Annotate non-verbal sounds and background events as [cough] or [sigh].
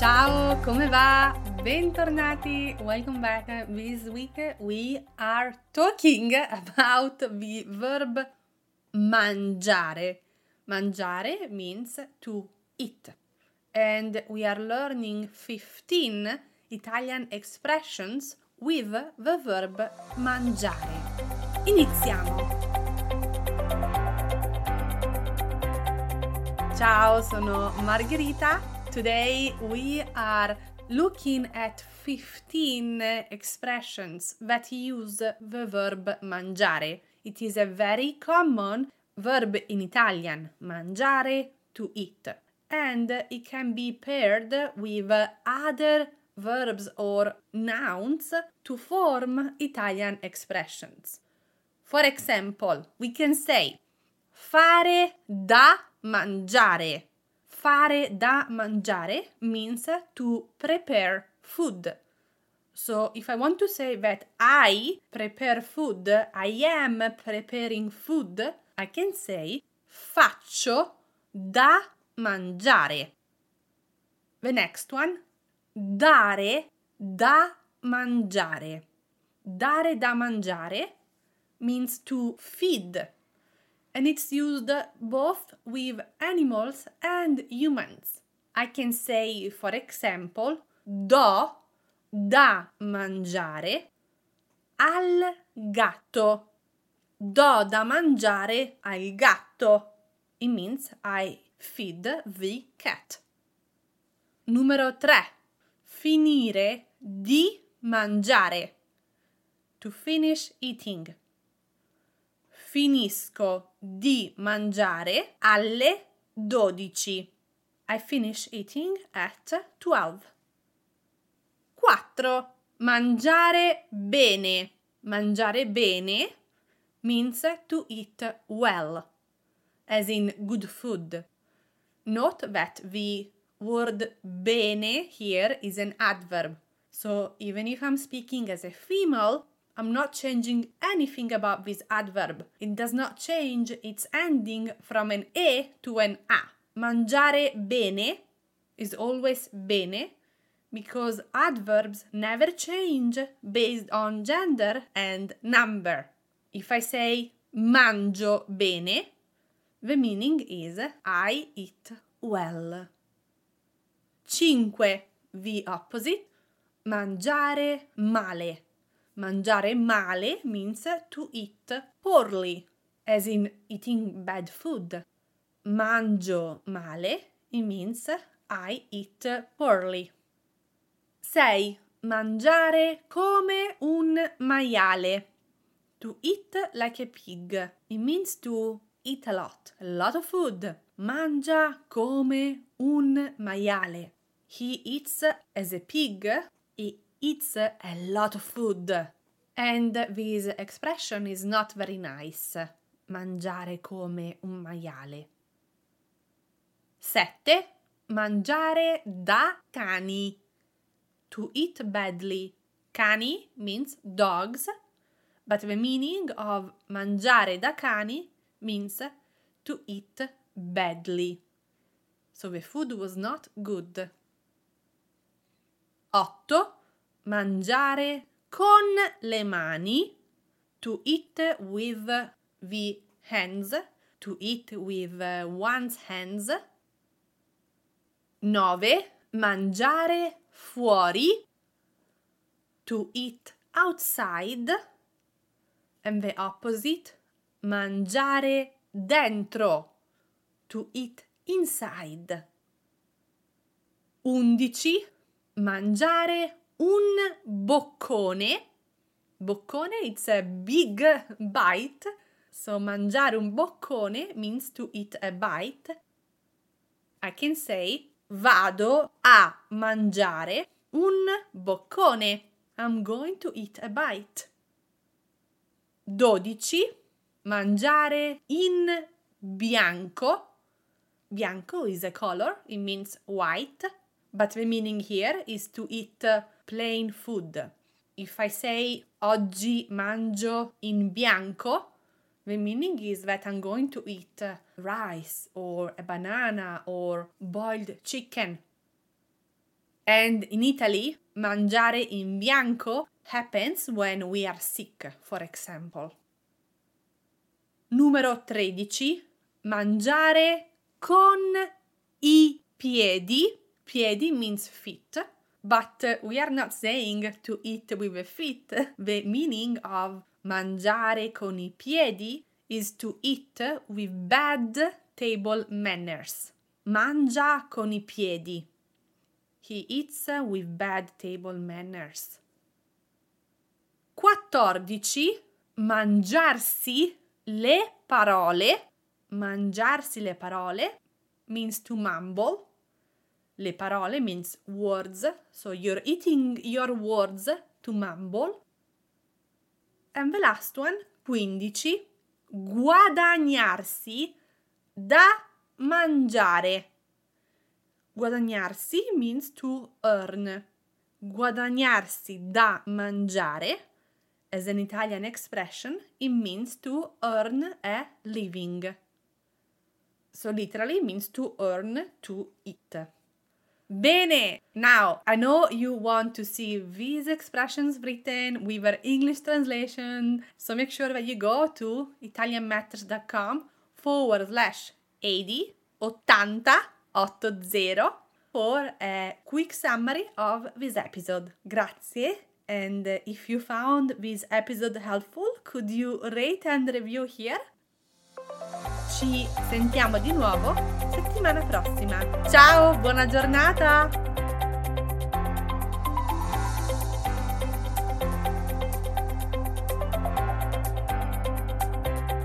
Ciao, come va? Bentornati, welcome back. This week we are talking about the verb mangiare. Mangiare means to eat. And we are learning 15 Italian expressions with the verb mangiare. Iniziamo! Ciao, sono Margherita Today we are looking at 15 expressions that use the verb mangiare. It is a very common verb in Italian, mangiare, to eat. And it can be paired with other verbs or nouns to form Italian expressions. For example, we can say fare da mangiare fare da mangiare means to prepare food. So if I want to say that I prepare food, I am preparing food, I can say faccio da mangiare. The next one, dare da mangiare. Dare da mangiare means to feed and it's used both with animals and humans. I can say, for example, do da mangiare al gatto. Do da mangiare al gatto. It means I feed the cat. Numero 3. Finire di mangiare. To finish eating finisco di mangiare alle 12. I finish eating at 12. 4. Mangiare bene. Mangiare bene means to eat well, as in good food. Note that the word bene here is an adverb. So even if I'm speaking as a female, I'm not changing anything about this adverb. It does not change its ending from an e to an a. Mangiare bene is always bene because adverbs never change based on gender and number. If I say mangio bene, the meaning is I eat well. 5. The opposite. Mangiare male. Mangiare male means to eat poorly, as in eating bad food. Mangio male, it means I eat poorly. 6. Mangiare come un maiale. To eat like a pig. It means to eat a lot, a lot of food. Mangia come un maiale. He eats as a pig. He eats a lot of food. And this expression is not very nice. Mangiare come un maiale. 7. Mangiare da cani. To eat badly. Cani means dogs, but the meaning of mangiare da cani means to eat badly. So the food was not good. 8 mangiare con le mani, to eat with the hands, to eat with one's hands. 9. Mangiare fuori, to eat outside. And the opposite, mangiare dentro, to eat inside. 11. Mangiare un boccone. Boccone, it's a big bite. So mangiare un boccone means to eat a bite. I can say vado a mangiare un boccone. I'm going to eat a bite. 12. Mangiare in bianco. Bianco is a color, it means white, but the meaning here is to eat plain food. If I say oggi mangio in bianco, the meaning is that I'm going to eat rice or a banana or boiled chicken. And in Italy, mangiare in bianco happens when we are sick, for example. Numero 13. Mangiare con i piedi. Piedi means feet. But uh, we are not saying to eat with the feet. [laughs] The meaning of mangiare con i piedi is to eat with bad table manners. Mangia con i piedi. He eats with bad table manners. 14. Mangiarsi le parole. Mangiarsi le parole means to mumble. Le parole means words. So you're eating your words to mumble. And the last one, 15. Guadagnarsi da mangiare. Guadagnarsi means to earn. Guadagnarsi da mangiare, as an Italian expression, it means to earn a living. So literally means to earn to eat. Bene! Now, I know you want to see these expressions written with an English translation, so make sure that you go to italianmatters.com forward slash 80 80 80 for a quick summary of this episode. Grazie! And if you found this episode helpful, could you rate and review here? Ci sentiamo di nuovo settimana prossima. Ciao, buona giornata!